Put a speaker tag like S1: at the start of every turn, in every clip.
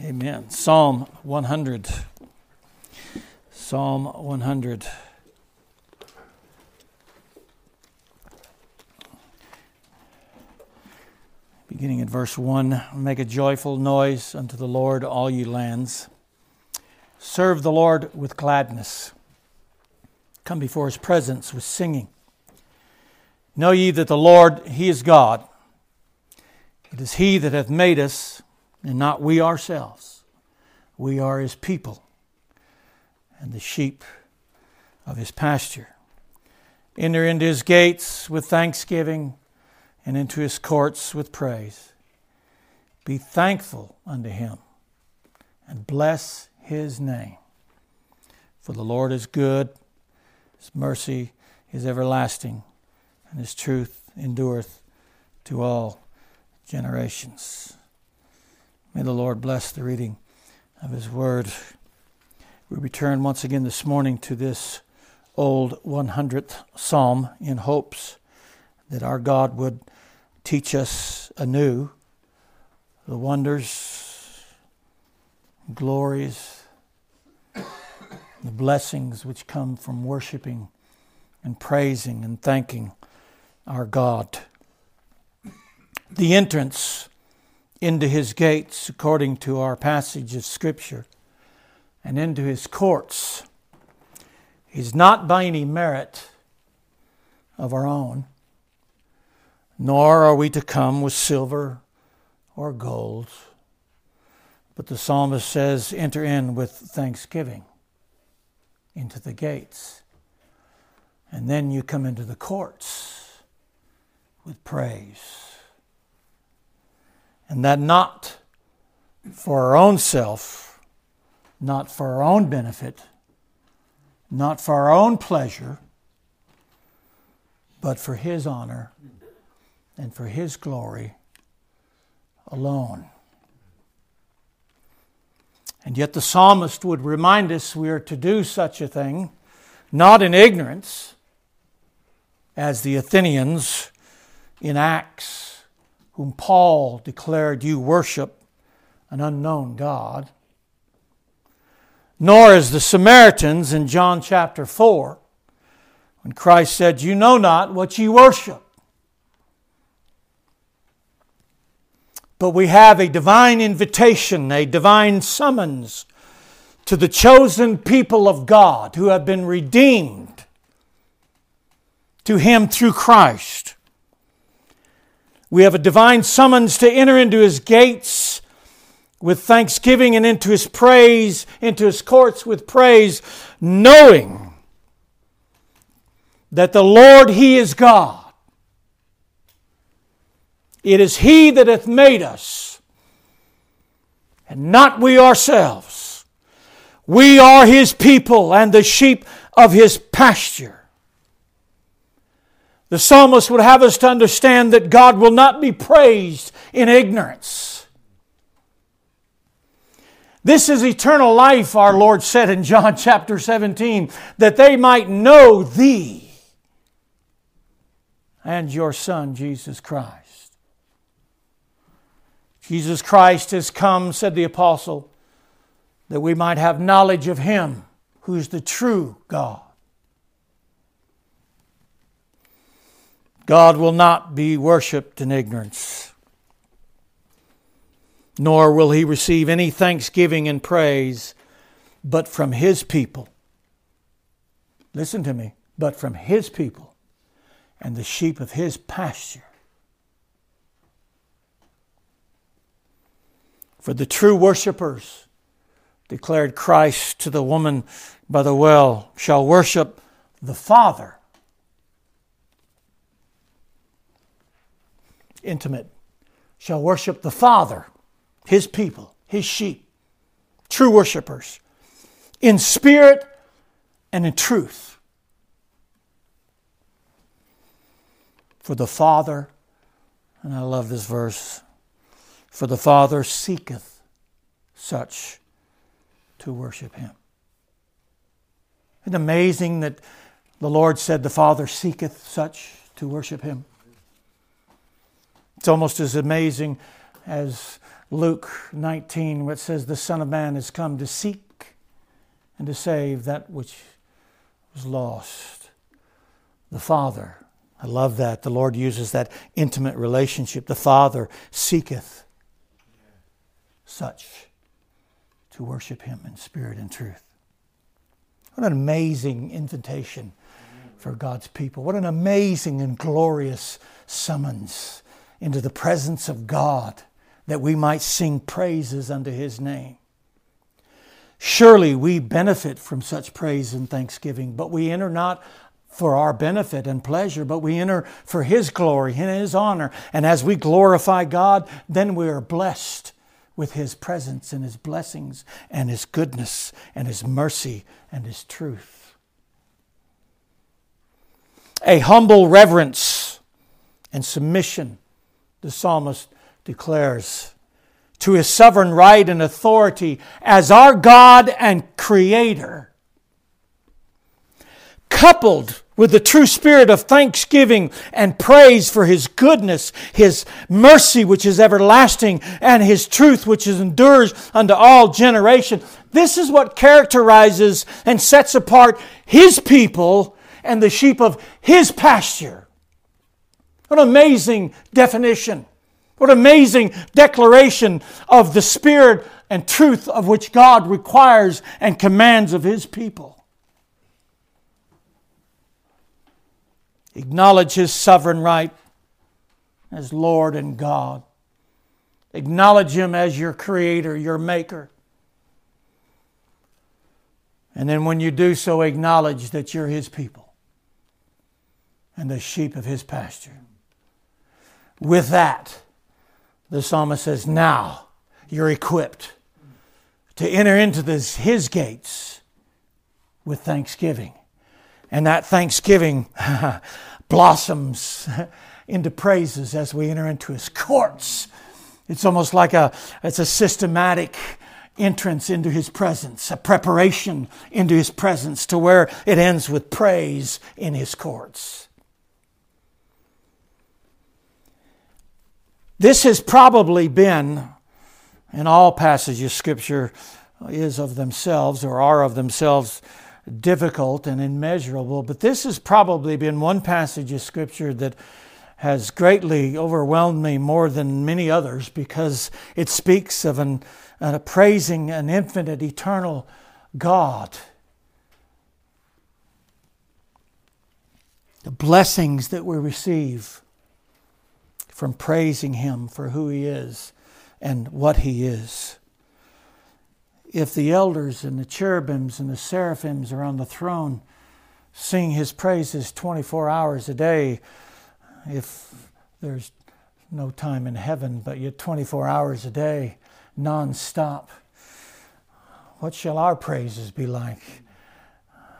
S1: Amen. Psalm 100. Psalm 100. Beginning at verse 1 Make a joyful noise unto the Lord, all ye lands. Serve the Lord with gladness. Come before his presence with singing. Know ye that the Lord, he is God. It is he that hath made us, and not we ourselves. We are his people and the sheep of his pasture. Enter into his gates with thanksgiving and into his courts with praise. Be thankful unto him and bless his name. For the Lord is good, his mercy is everlasting, and his truth endureth to all generations. May the Lord bless the reading of his word. We return once again this morning to this old 100th psalm in hopes that our God would teach us anew the wonders, glories, the blessings which come from worshiping and praising and thanking our God. The entrance into his gates, according to our passage of Scripture, and into his courts is not by any merit of our own, nor are we to come with silver or gold. But the psalmist says, enter in with thanksgiving into the gates. And then you come into the courts with praise. And that not for our own self, not for our own benefit, not for our own pleasure, but for His honor and for His glory alone. And yet the psalmist would remind us we are to do such a thing, not in ignorance, as the Athenians in Acts, whom Paul declared you worship an unknown God, nor as the Samaritans in John chapter 4, when Christ said, You know not what ye worship. But we have a divine invitation, a divine summons to the chosen people of God who have been redeemed to Him through Christ. We have a divine summons to enter into His gates with thanksgiving and into His praise, into His courts with praise, knowing that the Lord, He is God it is He that hath made us, and not we ourselves. We are His people and the sheep of His pasture. The psalmist would have us to understand that God will not be praised in ignorance. This is eternal life, our Lord said in John chapter 17, that they might know Thee and your Son, Jesus Christ. Jesus Christ has come, said the apostle, that we might have knowledge of Him who's the true God. God will not be worshiped in ignorance, nor will He receive any thanksgiving and praise but from His people. Listen to me, but from His people and the sheep of His pasture. For the true worshippers, declared Christ to the woman by the well, shall worship the Father. Intimate, shall worship the Father, his people, his sheep, true worshippers, in spirit and in truth. For the Father, and I love this verse, for the Father seeketh such to worship him. Isn't amazing that the Lord said the Father seeketh such to worship him? It's almost as amazing as Luke 19, where it says, The Son of Man has come to seek and to save that which was lost. The Father, I love that. The Lord uses that intimate relationship. The Father seeketh such to worship Him in spirit and truth. What an amazing invitation for God's people. What an amazing and glorious summons into the presence of God that we might sing praises unto His name. Surely we benefit from such praise and thanksgiving, but we enter not for our benefit and pleasure, but we enter for His glory and His honor. And as we glorify God, then we are blessed with His presence and His blessings and His goodness and His mercy and His truth. A humble reverence and submission, the psalmist declares, to His sovereign right and authority as our God and Creator coupled with the true spirit of thanksgiving and praise for his goodness, his mercy, which is everlasting, and his truth, which endures unto all generation. This is what characterizes and sets apart his people and the sheep of his pasture. What an amazing definition. What an amazing declaration of the spirit and truth of which God requires and commands of his people. Acknowledge His sovereign right as Lord and God. Acknowledge Him as your Creator, your Maker. And then when you do so, acknowledge that you're His people and the sheep of His pasture. With that, the psalmist says, Now you're equipped to enter into this, His gates with thanksgiving and that thanksgiving blossoms into praises as we enter into his courts. It's almost like a it's a systematic entrance into his presence, a preparation into his presence to where it ends with praise in his courts. This has probably been in all passages of scripture is of themselves or are of themselves difficult and immeasurable, but this has probably been one passage of Scripture that has greatly overwhelmed me more than many others because it speaks of an, an praising an infinite, eternal God. The blessings that we receive from praising Him for who He is and what He is if the elders and the cherubims and the seraphims are on the throne sing his praises 24 hours a day, if there's no time in heaven, but yet 24 hours a day, non-stop, what shall our praises be like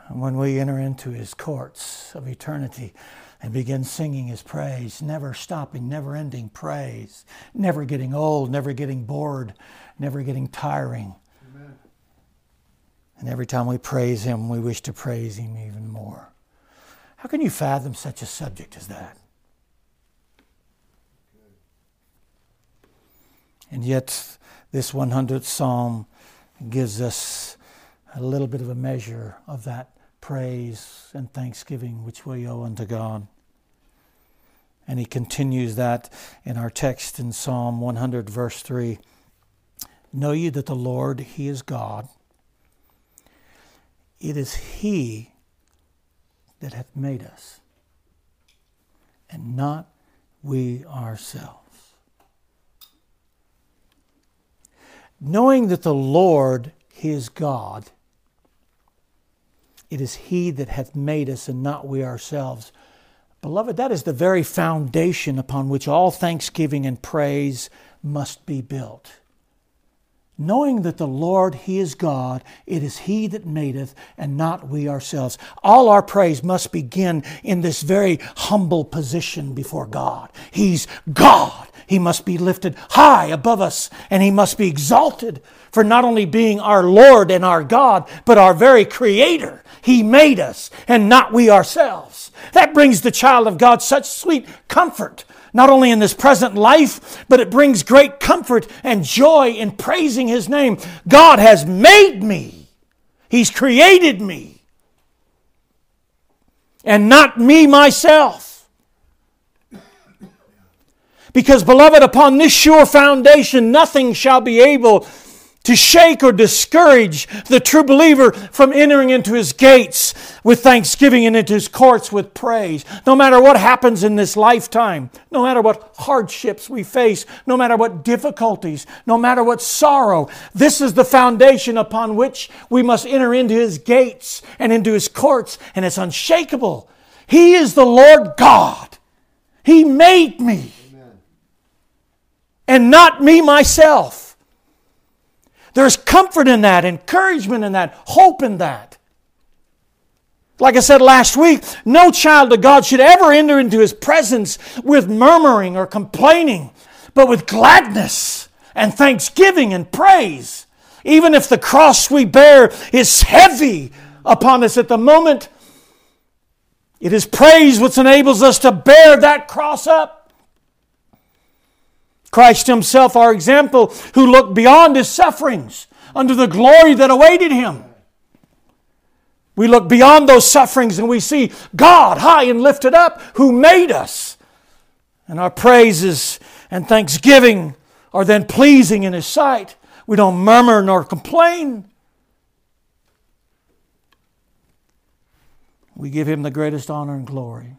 S1: when we enter into his courts of eternity? And begin singing his praise, never stopping, never ending praise, never getting old, never getting bored, never getting tiring. Amen. And every time we praise Him, we wish to praise Him even more. How can you fathom such a subject as that? And yet, this 100th Psalm gives us a little bit of a measure of that praise and thanksgiving which we owe unto God. And he continues that in our text in Psalm 100, verse 3. Know ye that the Lord, He is God. It is He that hath made us, and not we ourselves. Knowing that the Lord, He is God, it is He that hath made us, and not we ourselves. Beloved, that is the very foundation upon which all thanksgiving and praise must be built knowing that the Lord, He is God, it is He that madeth, and not we ourselves. All our praise must begin in this very humble position before God. He's God. He must be lifted high above us, and He must be exalted for not only being our Lord and our God, but our very Creator. He made us, and not we ourselves. That brings the child of God such sweet comfort not only in this present life, but it brings great comfort and joy in praising His name. God has made me, He's created me, and not me myself. Because, beloved, upon this sure foundation, nothing shall be able to shake or discourage the true believer from entering into his gates with thanksgiving and into his courts with praise. No matter what happens in this lifetime, no matter what hardships we face, no matter what difficulties, no matter what sorrow, this is the foundation upon which we must enter into his gates and into his courts, and it's unshakable. He is the Lord God. He made me. And not me myself. There's comfort in that, encouragement in that, hope in that. Like I said last week, no child of God should ever enter into his presence with murmuring or complaining, but with gladness and thanksgiving and praise. Even if the cross we bear is heavy upon us at the moment, it is praise which enables us to bear that cross up. Christ Himself, our example, who looked beyond His sufferings under the glory that awaited Him. We look beyond those sufferings and we see God high and lifted up who made us. And our praises and thanksgiving are then pleasing in His sight. We don't murmur nor complain. We give Him the greatest honor and glory.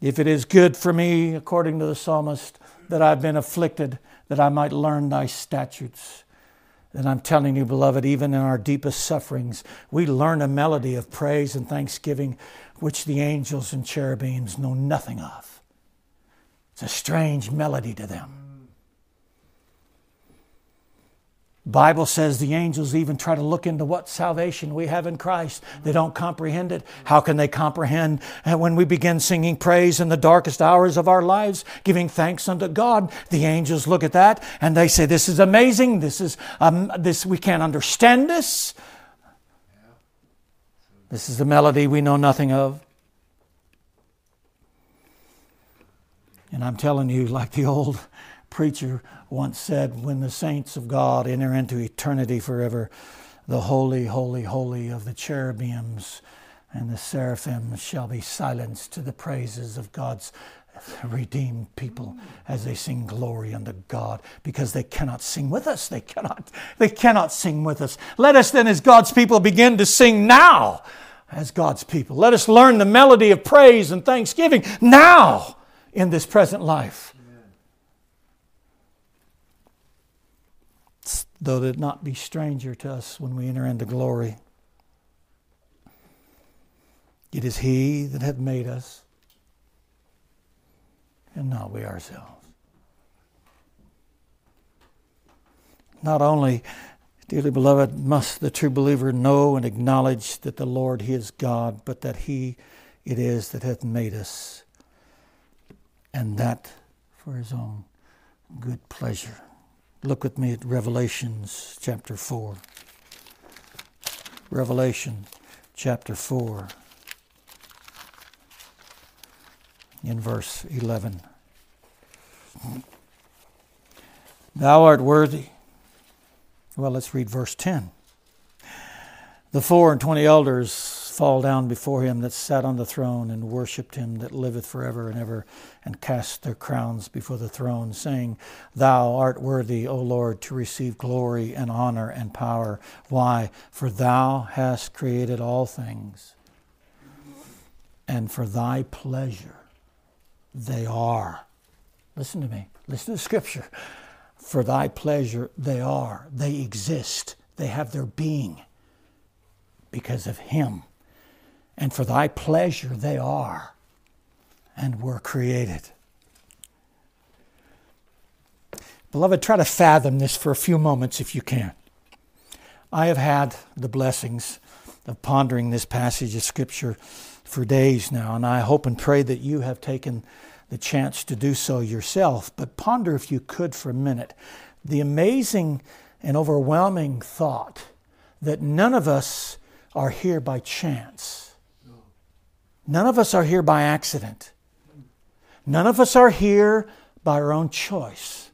S1: If it is good for me, according to the psalmist, that I've been afflicted, that I might learn thy statutes. And I'm telling you, beloved, even in our deepest sufferings, we learn a melody of praise and thanksgiving which the angels and cherubims know nothing of. It's a strange melody to them. Bible says the angels even try to look into what salvation we have in Christ. They don't comprehend it. How can they comprehend when we begin singing praise in the darkest hours of our lives, giving thanks unto God? The angels look at that and they say, "This is amazing. This is um, this. We can't understand this. This is a melody we know nothing of." And I'm telling you, like the old preacher once said, When the saints of God enter into eternity forever, the holy, holy, holy of the cherubims and the seraphim shall be silenced to the praises of God's redeemed people as they sing glory unto God because they cannot sing with us. They cannot they cannot sing with us. Let us then as God's people begin to sing now as God's people. Let us learn the melody of praise and thanksgiving now in this present life though it not be stranger to us when we enter into glory. It is He that hath made us, and not we ourselves. Not only, dearly beloved, must the true believer know and acknowledge that the Lord He is God, but that He it is that hath made us, and that for His own good pleasure. Look with me at Revelations chapter 4. Revelation chapter 4, in verse 11. Thou art worthy. Well, let's read verse 10. The four and twenty elders fall down before him that sat on the throne and worshipped him that liveth forever and ever, and cast their crowns before the throne, saying, Thou art worthy, O Lord, to receive glory and honor and power. Why? For thou hast created all things, and for thy pleasure they are. Listen to me. Listen to the scripture. For thy pleasure they are. They exist. They have their being because of him and for thy pleasure they are and were created. Beloved, try to fathom this for a few moments if you can. I have had the blessings of pondering this passage of Scripture for days now, and I hope and pray that you have taken the chance to do so yourself. But ponder, if you could, for a minute, the amazing and overwhelming thought that none of us are here by chance None of us are here by accident. None of us are here by our own choice.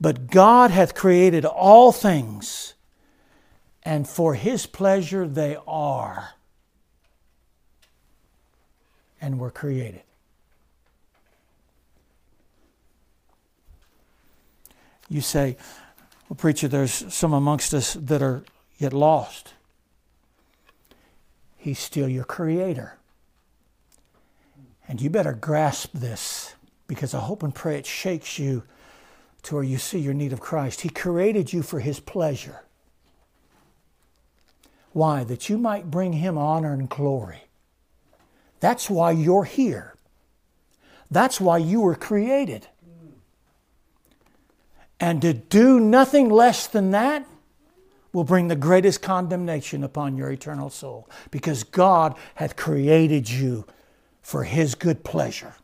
S1: But God hath created all things, and for his pleasure they are and were created. You say, well, preacher, there's some amongst us that are yet lost. He's still your creator. And you better grasp this because I hope and pray it shakes you to where you see your need of Christ. He created you for His pleasure. Why? That you might bring Him honor and glory. That's why you're here. That's why you were created. And to do nothing less than that will bring the greatest condemnation upon your eternal soul because God hath created you for His good pleasure.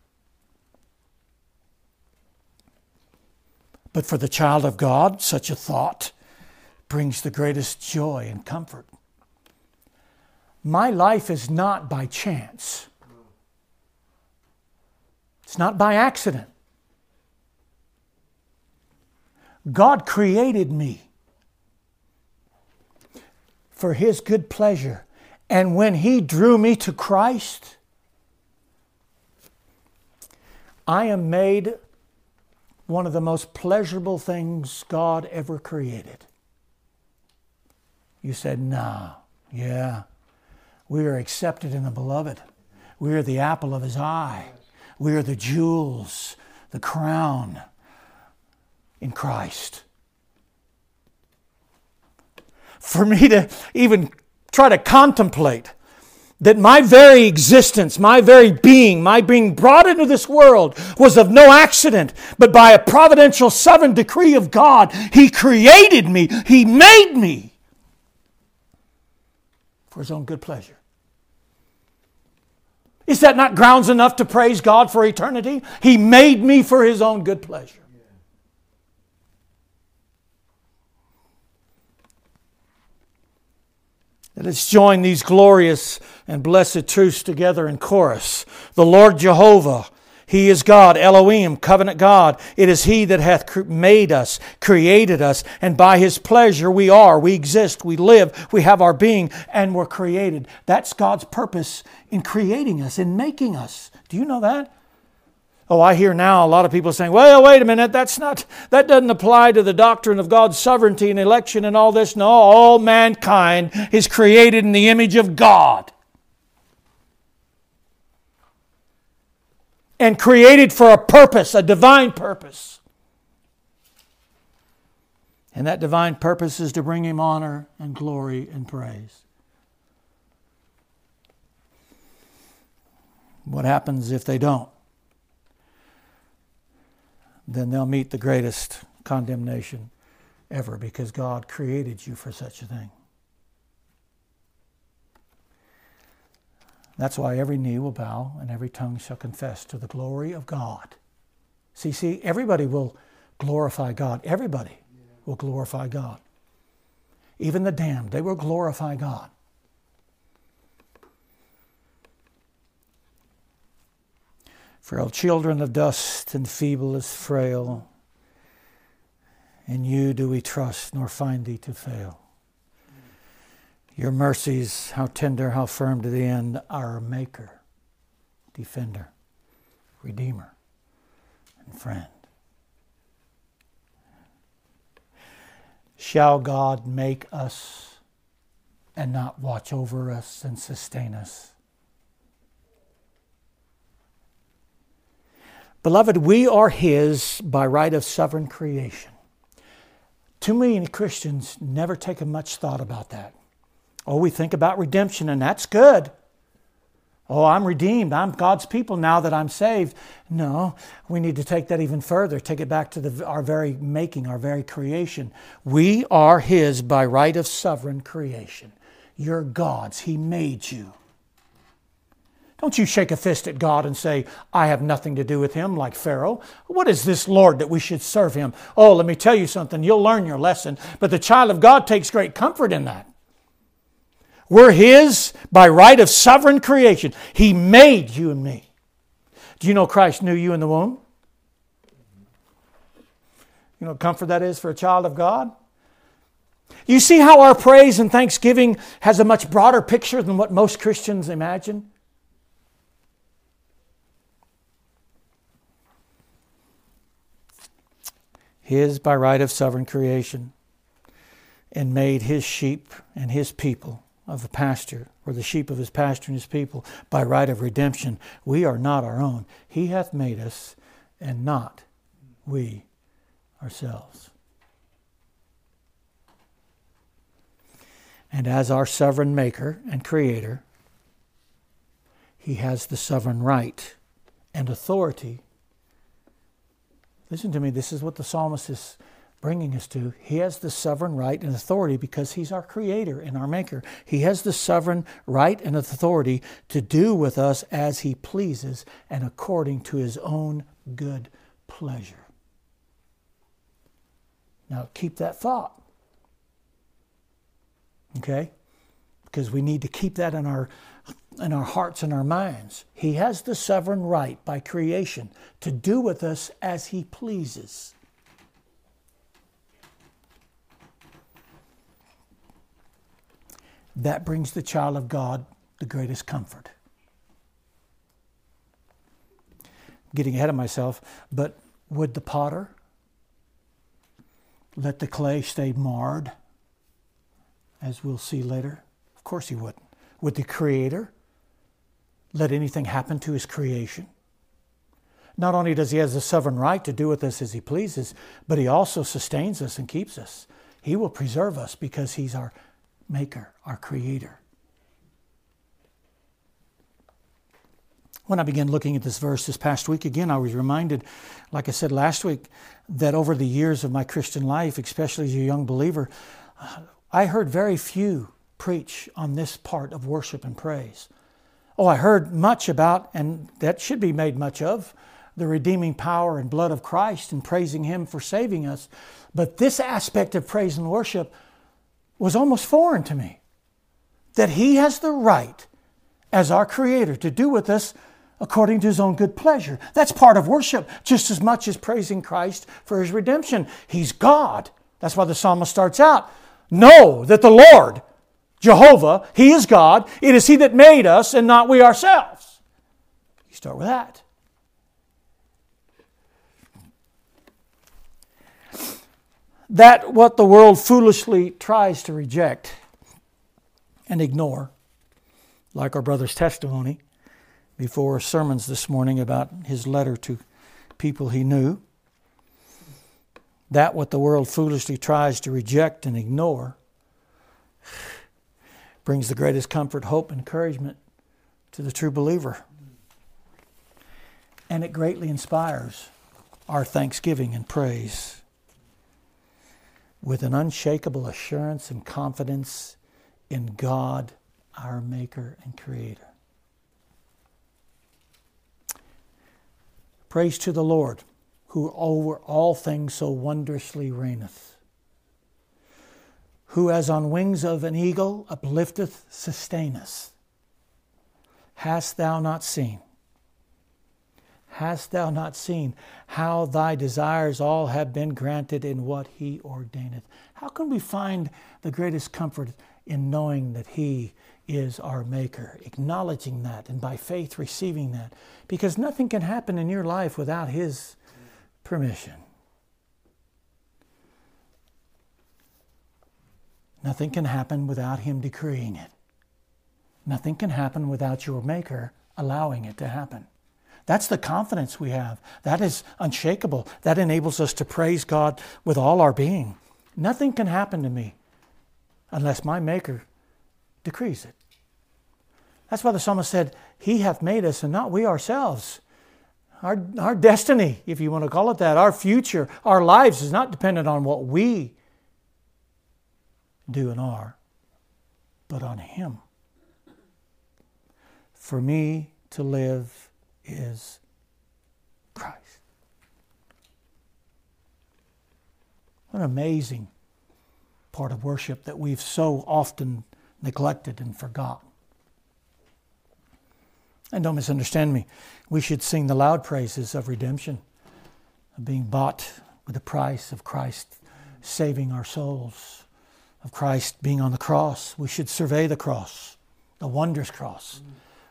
S1: But for the child of God, such a thought brings the greatest joy and comfort. My life is not by chance. It's not by accident. God created me for His good pleasure. And when He drew me to Christ, I am made one of the most pleasurable things God ever created. You said, no, yeah. We are accepted in the beloved. We are the apple of his eye. We are the jewels, the crown in Christ. For me to even try to contemplate that my very existence, my very being, my being brought into this world was of no accident, but by a providential sovereign decree of God, He created me, He made me for His own good pleasure. Is that not grounds enough to praise God for eternity? He made me for His own good pleasure. Let's join these glorious and blessed truths together in chorus. The Lord Jehovah, He is God, Elohim, covenant God. It is He that hath made us, created us, and by His pleasure we are, we exist, we live, we have our being, and we're created. That's God's purpose in creating us, in making us. Do you know that? Oh, I hear now a lot of people saying, well, wait a minute, that's not, that doesn't apply to the doctrine of God's sovereignty and election and all this. No, all mankind is created in the image of God. And created for a purpose, a divine purpose. And that divine purpose is to bring Him honor and glory and praise. What happens if they don't? Then they'll meet the greatest condemnation ever because God created you for such a thing. That's why every knee will bow and every tongue shall confess to the glory of God. See, see, everybody will glorify God. Everybody will glorify God. Even the damned, they will glorify God. Frail children of dust and feeble as frail. In you do we trust, nor find thee to fail. Your mercies, how tender, how firm to the end, our Maker, Defender, Redeemer, and Friend. Shall God make us and not watch over us and sustain us? Beloved, we are His by right of sovereign creation. Too many Christians never take much thought about that. Oh, we think about redemption, and that's good. Oh, I'm redeemed. I'm God's people now that I'm saved. No, we need to take that even further, take it back to the, our very making, our very creation. We are His by right of sovereign creation. You're God's. He made you. Don't you shake a fist at God and say, I have nothing to do with him, like Pharaoh. What is this Lord that we should serve him? Oh, let me tell you something. You'll learn your lesson. But the child of God takes great comfort in that. We're his by right of sovereign creation. He made you and me. Do you know Christ knew you in the womb? You know comfort that is for a child of God? You see how our praise and thanksgiving has a much broader picture than what most Christians imagine? His by right of sovereign creation, and made his sheep and his people of the pasture, or the sheep of his pasture and his people, by right of redemption. We are not our own. He hath made us, and not we ourselves. And as our sovereign maker and creator, he has the sovereign right and authority. Listen to me, this is what the psalmist is bringing us to. He has the sovereign right and authority because he's our creator and our maker. He has the sovereign right and authority to do with us as he pleases and according to his own good pleasure. Now, keep that thought. Okay? Because we need to keep that in our in our hearts and our minds. He has the sovereign right by creation to do with us as he pleases. That brings the child of God the greatest comfort. Getting ahead of myself, but would the potter let the clay stay marred, as we'll see later? Of course he wouldn't. Would the Creator let anything happen to his creation? Not only does he have the sovereign right to do with us as he pleases, but he also sustains us and keeps us. He will preserve us because he's our maker, our creator. When I began looking at this verse this past week, again, I was reminded, like I said last week, that over the years of my Christian life, especially as a young believer, I heard very few preach on this part of worship and praise. Oh, I heard much about, and that should be made much of, the redeeming power and blood of Christ and praising Him for saving us. But this aspect of praise and worship was almost foreign to me. That He has the right, as our Creator, to do with us according to his own good pleasure. That's part of worship, just as much as praising Christ for his redemption. He's God. That's why the psalmist starts out Know that the Lord, Jehovah, He is God. It is He that made us and not we ourselves. You start with that. That what the world foolishly tries to reject and ignore, like our brother's testimony, before sermons this morning about his letter to people he knew. That what the world foolishly tries to reject and ignore brings the greatest comfort, hope, and encouragement to the true believer. And it greatly inspires our thanksgiving and praise with an unshakable assurance and confidence in God, our Maker and Creator. Praise to the Lord, who over all things so wondrously reigneth, who as on wings of an eagle uplifteth, sustaineth. Hast thou not seen? Hast thou not seen how thy desires all have been granted in what he ordaineth? How can we find the greatest comfort in knowing that he is our Maker, acknowledging that and by faith receiving that. Because nothing can happen in your life without His permission. Nothing can happen without Him decreeing it. Nothing can happen without your Maker allowing it to happen. That's the confidence we have. That is unshakable. That enables us to praise God with all our being. Nothing can happen to me unless my Maker decrees it. That's why the psalmist said, He hath made us and not we ourselves. Our, our destiny, if you want to call it that, our future, our lives is not dependent on what we do and are, but on Him. For me to live is Christ. What an amazing part of worship that we've so often neglected and forgotten. And don't misunderstand me. We should sing the loud praises of redemption, of being bought with the price of Christ saving our souls, of Christ being on the cross. We should survey the cross, the wondrous cross.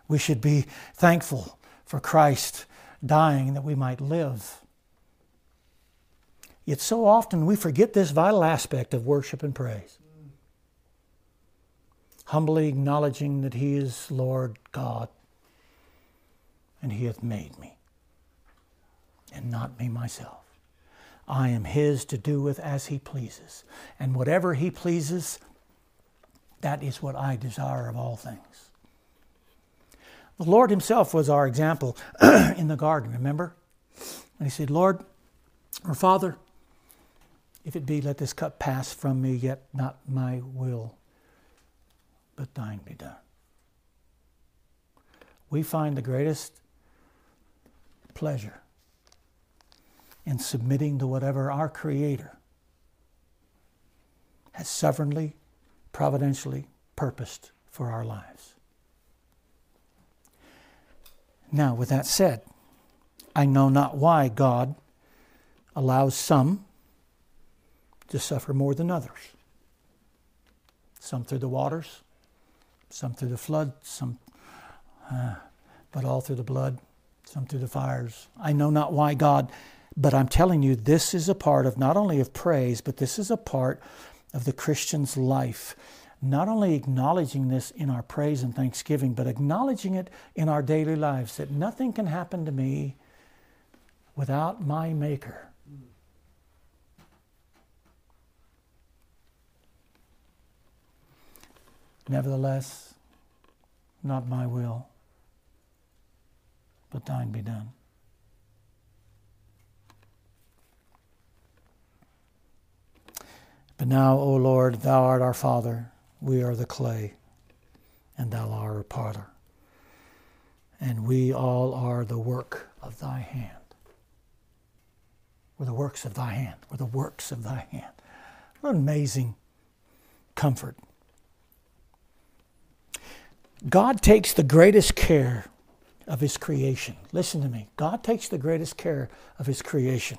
S1: We should be thankful for Christ dying that we might live. Yet so often we forget this vital aspect of worship and praise. Humbly acknowledging that He is Lord God and He hath made me, and not me myself. I am His to do with as He pleases. And whatever He pleases, that is what I desire of all things. The Lord Himself was our example in the garden, remember? And He said, Lord, or Father, if it be, let this cup pass from me, yet not my will, but thine be done. We find the greatest pleasure in submitting to whatever our Creator has sovereignly, providentially purposed for our lives. Now, with that said, I know not why God allows some to suffer more than others. Some through the waters, some through the flood, some, uh, but all through the blood, some through the fires. I know not why God, but I'm telling you, this is a part of not only of praise, but this is a part of the Christian's life. Not only acknowledging this in our praise and thanksgiving, but acknowledging it in our daily lives that nothing can happen to me without my Maker. Nevertheless, not my will, but thine be done. But now, O Lord, thou art our Father, we are the clay, and thou art our potter. And we all are the work of thy hand. We're the works of thy hand. We're the works of thy hand. What an amazing comfort God takes the greatest care of His creation. Listen to me. God takes the greatest care of His creation.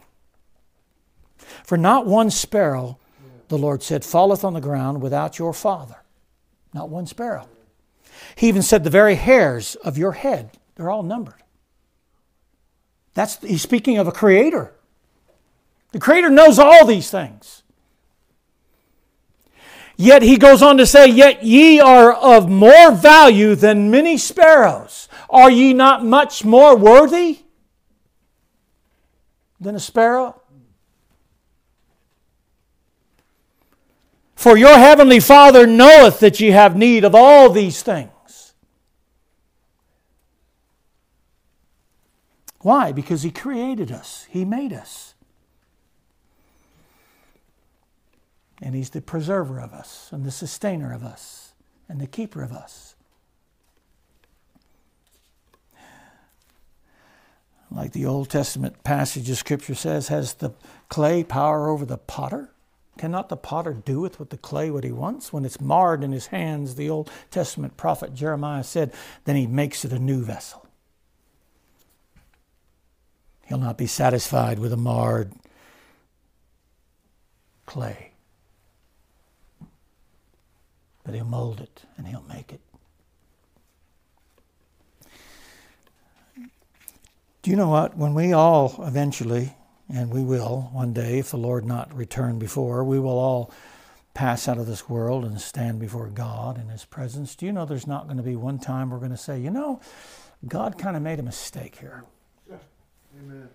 S1: For not one sparrow, the Lord said, falleth on the ground without your Father. Not one sparrow. He even said, the very hairs of your head, they're all numbered. That's, he's speaking of a creator. The creator knows all these things. Yet he goes on to say, Yet ye are of more value than many sparrows. Are ye not much more worthy than a sparrow? For your heavenly Father knoweth that ye have need of all these things. Why? Because He created us, He made us. And He's the preserver of us, and the sustainer of us, and the keeper of us. Like the Old Testament passage of Scripture says, has the clay power over the potter? Cannot the potter do with the clay what he wants? When it's marred in his hands, the Old Testament prophet Jeremiah said, then he makes it a new vessel. He'll not be satisfied with a marred clay but He'll mold it and He'll make it. Do you know what? When we all eventually, and we will one day, if the Lord not return before, we will all pass out of this world and stand before God in His presence. Do you know there's not going to be one time we're going to say, you know, God kind of made a mistake here? Amen.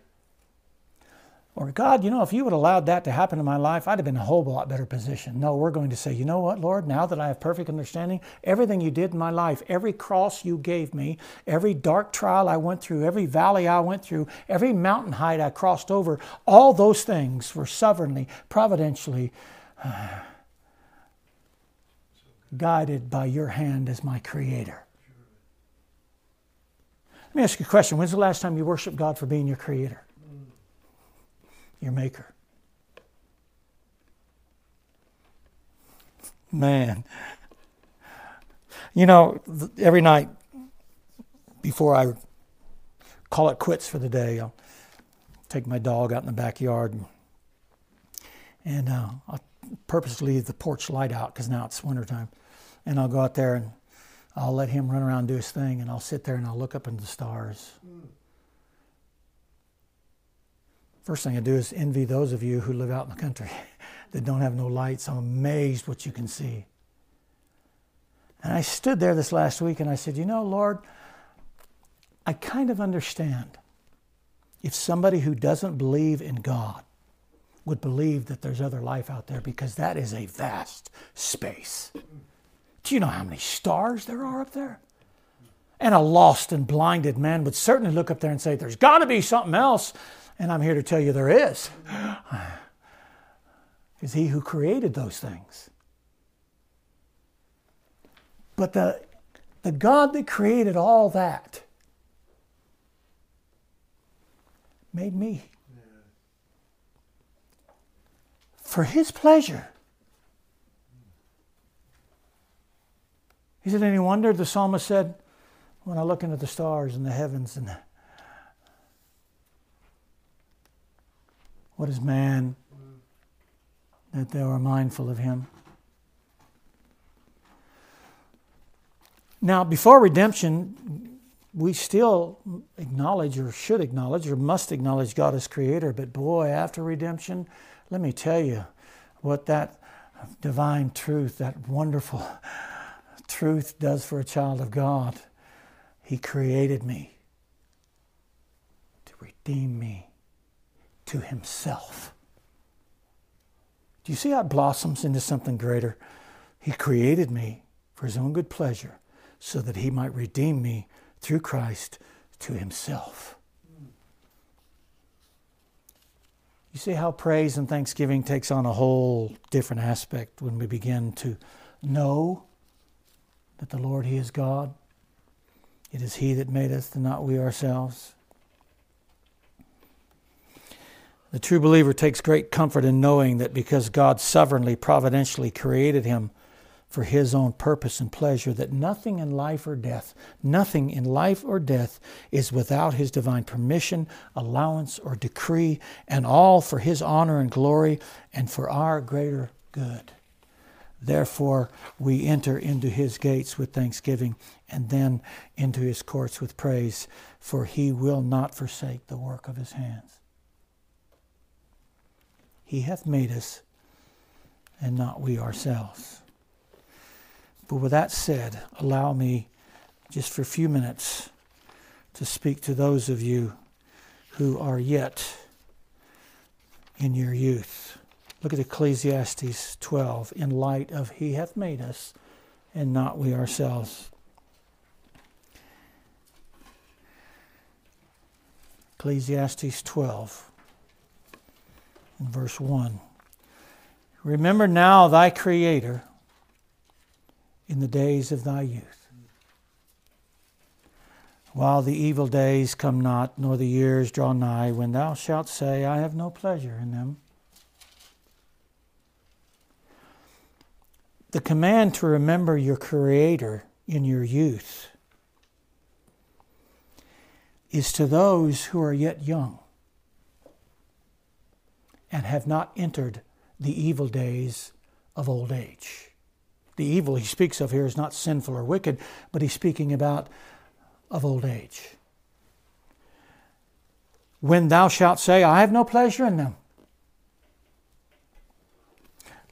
S1: Or, God, you know, if you would have allowed that to happen in my life, I'd have been in a whole lot better position. No, we're going to say, you know what, Lord, now that I have perfect understanding, everything you did in my life, every cross you gave me, every dark trial I went through, every valley I went through, every mountain height I crossed over, all those things were sovereignly, providentially uh, guided by your hand as my creator. Let me ask you a question. When's the last time you worshiped God for being your creator? Your Maker. Man. You know, every night before I call it quits for the day, I'll take my dog out in the backyard and, and uh, I'll purposely leave the porch light out because now it's wintertime. And I'll go out there and I'll let him run around do his thing, and I'll sit there and I'll look up into the stars. First thing I do is envy those of you who live out in the country that don't have no lights. I'm amazed what you can see. And I stood there this last week and I said, You know, Lord, I kind of understand if somebody who doesn't believe in God would believe that there's other life out there because that is a vast space. Do you know how many stars there are up there? And a lost and blinded man would certainly look up there and say, There's got to be something else. And I'm here to tell you there is. Is He who created those things. But the, the God that created all that made me for His pleasure. Is it any wonder the psalmist said, when I look into the stars and the heavens and what is man that they are mindful of him? Now, before redemption, we still acknowledge or should acknowledge or must acknowledge God as creator, but boy, after redemption, let me tell you what that divine truth, that wonderful truth does for a child of God. He created me to redeem me to Himself. Do you see how it blossoms into something greater? He created me for His own good pleasure so that He might redeem me through Christ to Himself. You see how praise and thanksgiving takes on a whole different aspect when we begin to know that the Lord, He is God. It is He that made us, and not we ourselves. The true believer takes great comfort in knowing that because God sovereignly, providentially created him for his own purpose and pleasure, that nothing in life or death, nothing in life or death is without his divine permission, allowance, or decree, and all for his honor and glory and for our greater good. Therefore, we enter into his gates with thanksgiving and then into his courts with praise, for he will not forsake the work of his hands. He hath made us, and not we ourselves. But with that said, allow me just for a few minutes to speak to those of you who are yet in your youth. Look at Ecclesiastes 12 in light of He hath made us and not we ourselves. Ecclesiastes 12 in verse 1. Remember now thy Creator in the days of thy youth, while the evil days come not, nor the years draw nigh, when thou shalt say, I have no pleasure in them. The command to remember your Creator in your youth is to those who are yet young and have not entered the evil days of old age. The evil he speaks of here is not sinful or wicked, but he's speaking about of old age. When thou shalt say, I have no pleasure in them.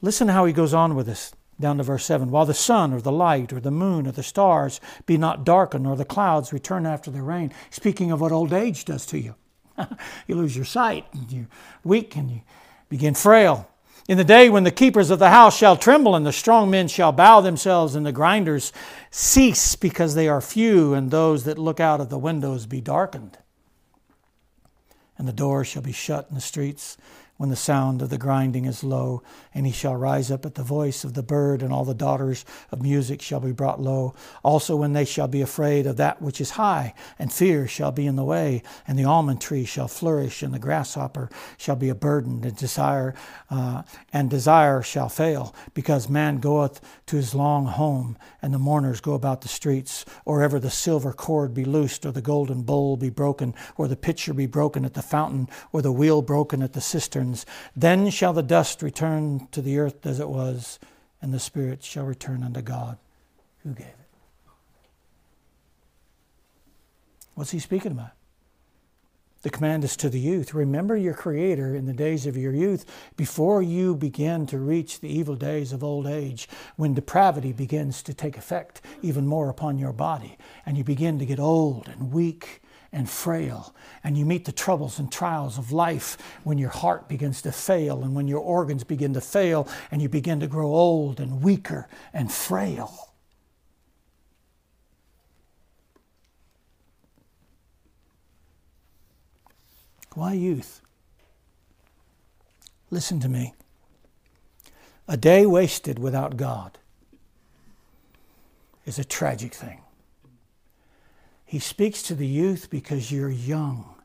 S1: Listen how he goes on with this down to verse 7 while the sun or the light or the moon or the stars be not darkened or the clouds return after the rain speaking of what old age does to you you lose your sight and you're weak and you begin frail. In the day when the keepers of the house shall tremble and the strong men shall bow themselves and the grinders cease because they are few and those that look out of the windows be darkened. And the doors shall be shut in the streets when the sound of the grinding is low, and he shall rise up at the voice of the bird, and all the daughters of music shall be brought low. Also, when they shall be afraid of that which is high, and fear shall be in the way, and the almond tree shall flourish, and the grasshopper shall be a burden, and desire uh, and desire shall fail, because man goeth to his long home, and the mourners go about the streets, or ever the silver cord be loosed, or the golden bowl be broken, or the pitcher be broken at the fountain, or the wheel broken at the cistern then shall the dust return to the earth as it was, and the spirit shall return unto God who gave it. What's he speaking about? The command is to the youth. Remember your Creator in the days of your youth before you begin to reach the evil days of old age, when depravity begins to take effect even more upon your body, and you begin to get old and weak and frail. And you meet the troubles and trials of life when your heart begins to fail and when your organs begin to fail and you begin to grow old and weaker and frail. Why youth? Listen to me. A day wasted without God is a tragic thing. He speaks to the youth because you're young,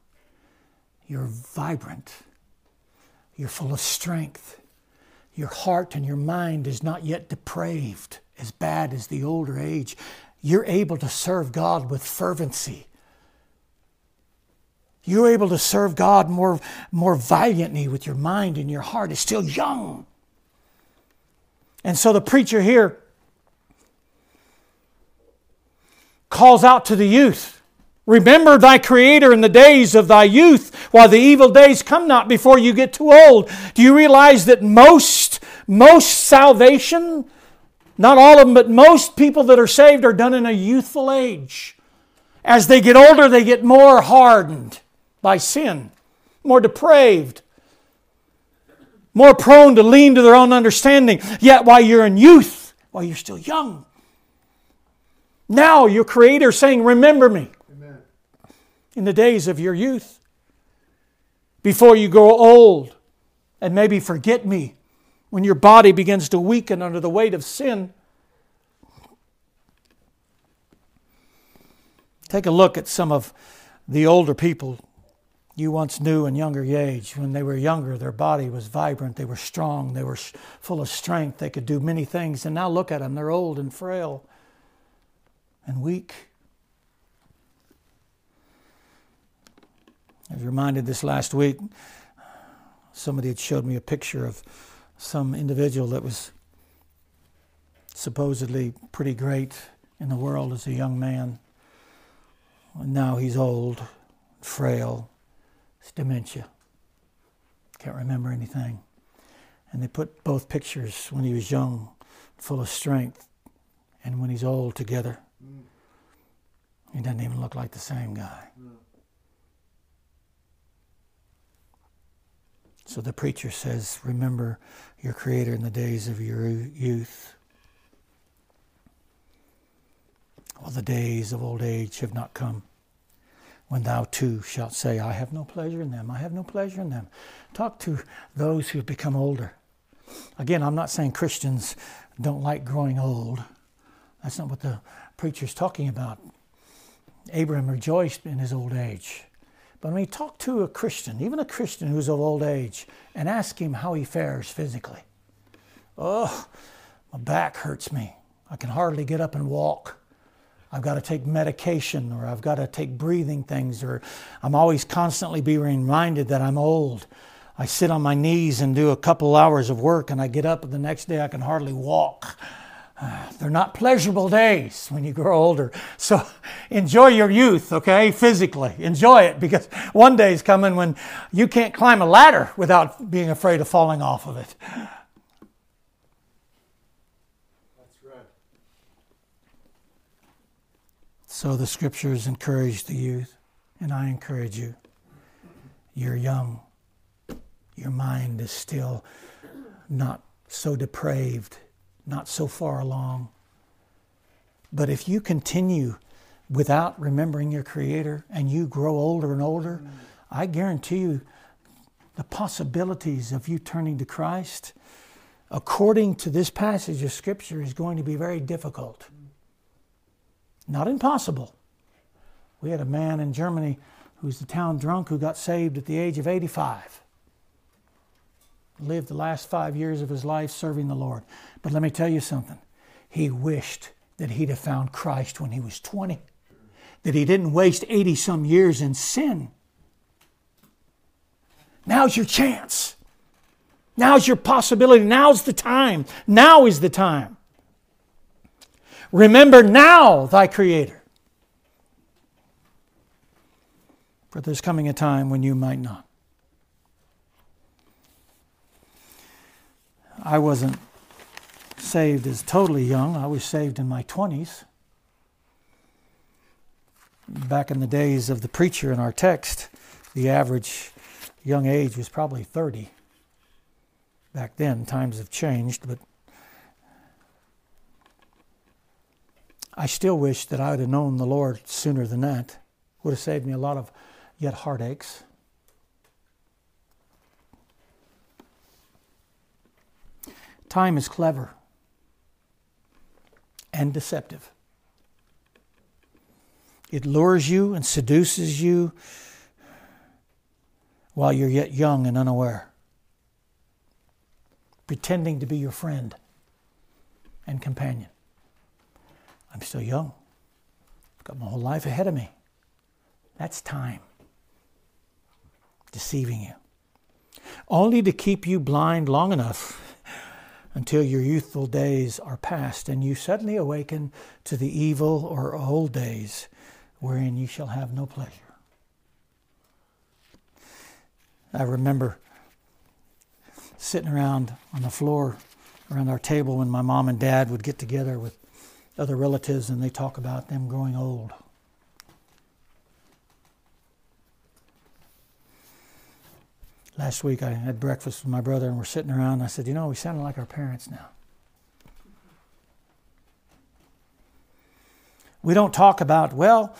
S1: you're vibrant, you're full of strength. Your heart and your mind is not yet depraved as bad as the older age. You're able to serve God with fervency. You're able to serve God more, more valiantly with your mind and your heart. It's still young. And so the preacher here calls out to the youth Remember thy Creator in the days of thy youth, while the evil days come not before you get too old. Do you realize that most, most salvation, not all of them, but most people that are saved are done in a youthful age? As they get older, they get more hardened by sin, more depraved, more prone to lean to their own understanding. Yet while you're in youth, while you're still young, now your Creator saying, Remember me Amen. in the days of your youth, before you grow old and maybe forget me when your body begins to weaken under the weight of sin. Take a look at some of the older people you once knew in younger age. When they were younger, their body was vibrant, they were strong, they were full of strength, they could do many things. And now look at them, they're old and frail and weak. I was reminded this last week, somebody had showed me a picture of some individual that was supposedly pretty great in the world as a young man. And now he's old, frail, it's dementia. Can't remember anything. And they put both pictures when he was young, full of strength, and when he's old together. He doesn't even look like the same guy. So the preacher says, Remember your Creator in the days of your youth. Well, the days of old age have not come when thou too shalt say, I have no pleasure in them. I have no pleasure in them. Talk to those who have become older. Again, I'm not saying Christians don't like growing old. That's not what the preacher's talking about. Abraham rejoiced in his old age. But when you talk to a Christian, even a Christian who's of old age, and ask him how he fares physically, oh, my back hurts me. I can hardly get up and walk. I've got to take medication or I've got to take breathing things or I'm always constantly being reminded that I'm old. I sit on my knees and do a couple hours of work and I get up and the next day I can hardly walk. they're not pleasurable days when you grow older. So enjoy your youth, okay, physically. Enjoy it because one day is coming when you can't climb a ladder without being afraid of falling off of it. That's right. So the scriptures encourage the youth, and I encourage you. You're young, your mind is still not so depraved not so far along. But if you continue without remembering your Creator and you grow older and older, mm. I guarantee you the possibilities of you turning to Christ, according to this passage of Scripture, is going to be very difficult. Not impossible. We had a man in Germany who's the town drunk who got saved at the age of 85. Lived the last five years of his life serving the Lord. But let me tell you something. He wished that he'd have found Christ when he was 20, that he didn't waste 80 some years in sin. Now's your chance. Now's your possibility. Now's the time. Now is the time. Remember now thy Creator. For there's coming a time when you might not. I wasn't saved as totally young. I was saved in my 20s. Back in the days of the preacher in our text, the average young age was probably 30. Back then, times have changed, but I still wish that I would have known the Lord sooner than that. Would have saved me a lot of yet heartaches. Time is clever and deceptive. It lures you and seduces you while you're yet young and unaware, pretending to be your friend and companion. I'm still young. I've got my whole life ahead of me. That's time deceiving you, only to keep you blind long enough until your youthful days are past and you suddenly awaken to the evil or old days wherein you shall have no pleasure. I remember sitting around on the floor around our table when my mom and dad would get together with other relatives and they talk about them growing old. Last week I had breakfast with my brother and we're sitting around and I said, You know, we sound like our parents now. We don't talk about, well,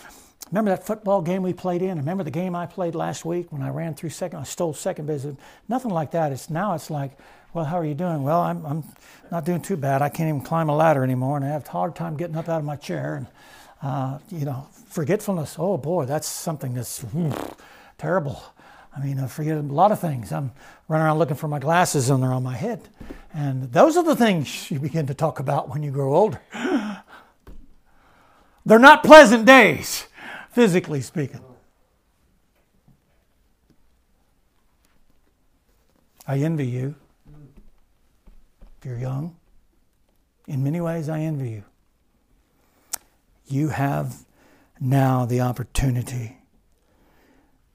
S1: remember that football game we played in? Remember the game I played last week when I ran through second, I stole second base? Nothing like that. It's now it's like, well, how are you doing? Well, I'm, I'm not doing too bad. I can't even climb a ladder anymore and I have a hard time getting up out of my chair. And, uh, you know, forgetfulness, oh boy, that's something that's hmm, terrible. I mean, I forget a lot of things. I'm running around looking for my glasses and they're on my head. And those are the things you begin to talk about when you grow older. they're not pleasant days, physically speaking. I envy you. If you're young, in many ways, I envy you. You have now the opportunity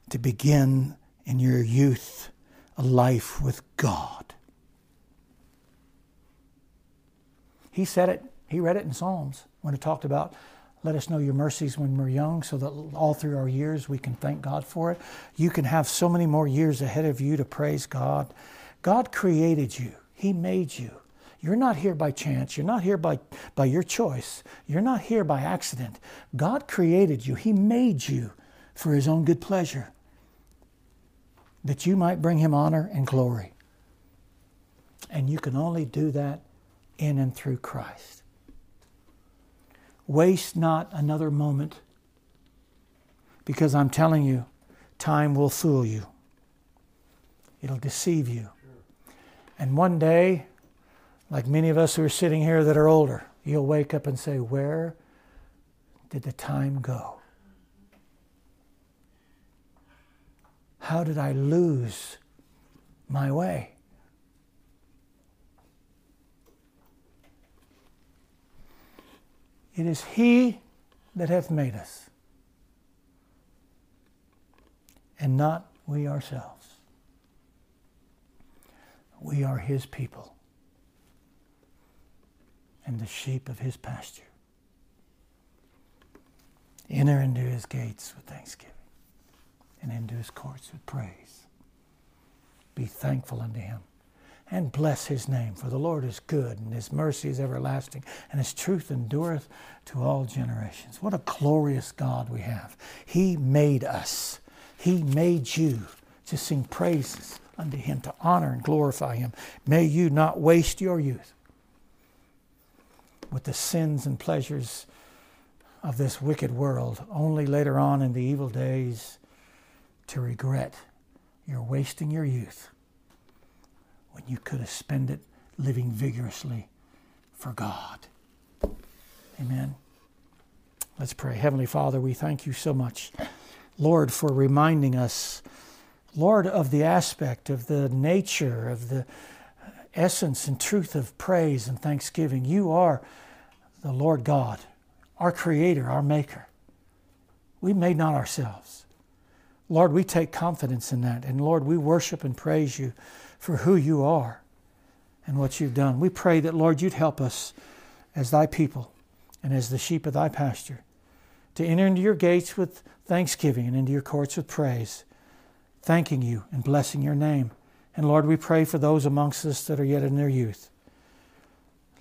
S1: to begin in your youth a life with God. He said it, he read it in Psalms when it talked about let us know your mercies when we're young so that all through our years we can thank God for it. You can have so many more years ahead of you to praise God. God created you, He made you. You're not here by chance. You're not here by, by your choice. You're not here by accident. God created you, He made you for His own good pleasure that you might bring him honor and glory. And you can only do that in and through Christ. Waste not another moment because I'm telling you, time will fool you, it'll deceive you. And one day, like many of us who are sitting here that are older, you'll wake up and say, Where did the time go? How did I lose my way? It is He that hath made us, and not we ourselves. We are His people and the sheep of His pasture. Enter into His gates with thanksgiving and into his courts with praise. Be thankful unto him and bless his name, for the Lord is good, and his mercy is everlasting, and his truth endureth to all generations. What a glorious God we have. He made us, he made you to sing praises unto Him, to honor and glorify Him. May you not waste your youth with the sins and pleasures of this wicked world, only later on in the evil days to regret you're wasting your youth when you could have spent it living vigorously for God. Amen. Let's pray. Heavenly Father, we thank you so much, Lord, for reminding us, Lord, of the aspect, of the nature, of the essence and truth of praise and thanksgiving. You are the Lord God, our Creator, our Maker. We made not ourselves. Lord, we take confidence in that. And Lord, we worship and praise you for who you are and what you've done. We pray that, Lord, you'd help us as thy people and as the sheep of thy pasture to enter into your gates with thanksgiving and into your courts with praise, thanking you and blessing your name. And Lord, we pray for those amongst us that are yet in their youth.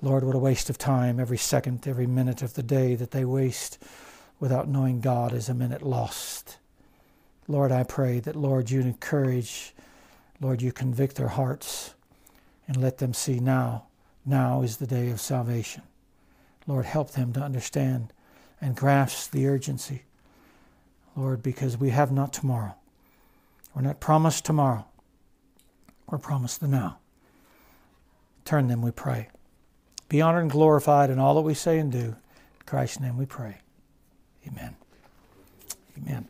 S1: Lord, what a waste of time every second, every minute of the day that they waste without knowing God is a minute lost. Lord, I pray that, Lord, you encourage, Lord, you convict their hearts and let them see now, now is the day of salvation. Lord, help them to understand and grasp the urgency. Lord, because we have not tomorrow. We're not promised tomorrow. We're promised the now. Turn them, we pray. Be honored and glorified in all that we say and do. In Christ's name we pray. Amen. Amen.